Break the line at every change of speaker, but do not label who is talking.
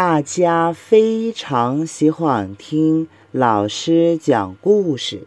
大家非常喜欢听老师讲故事。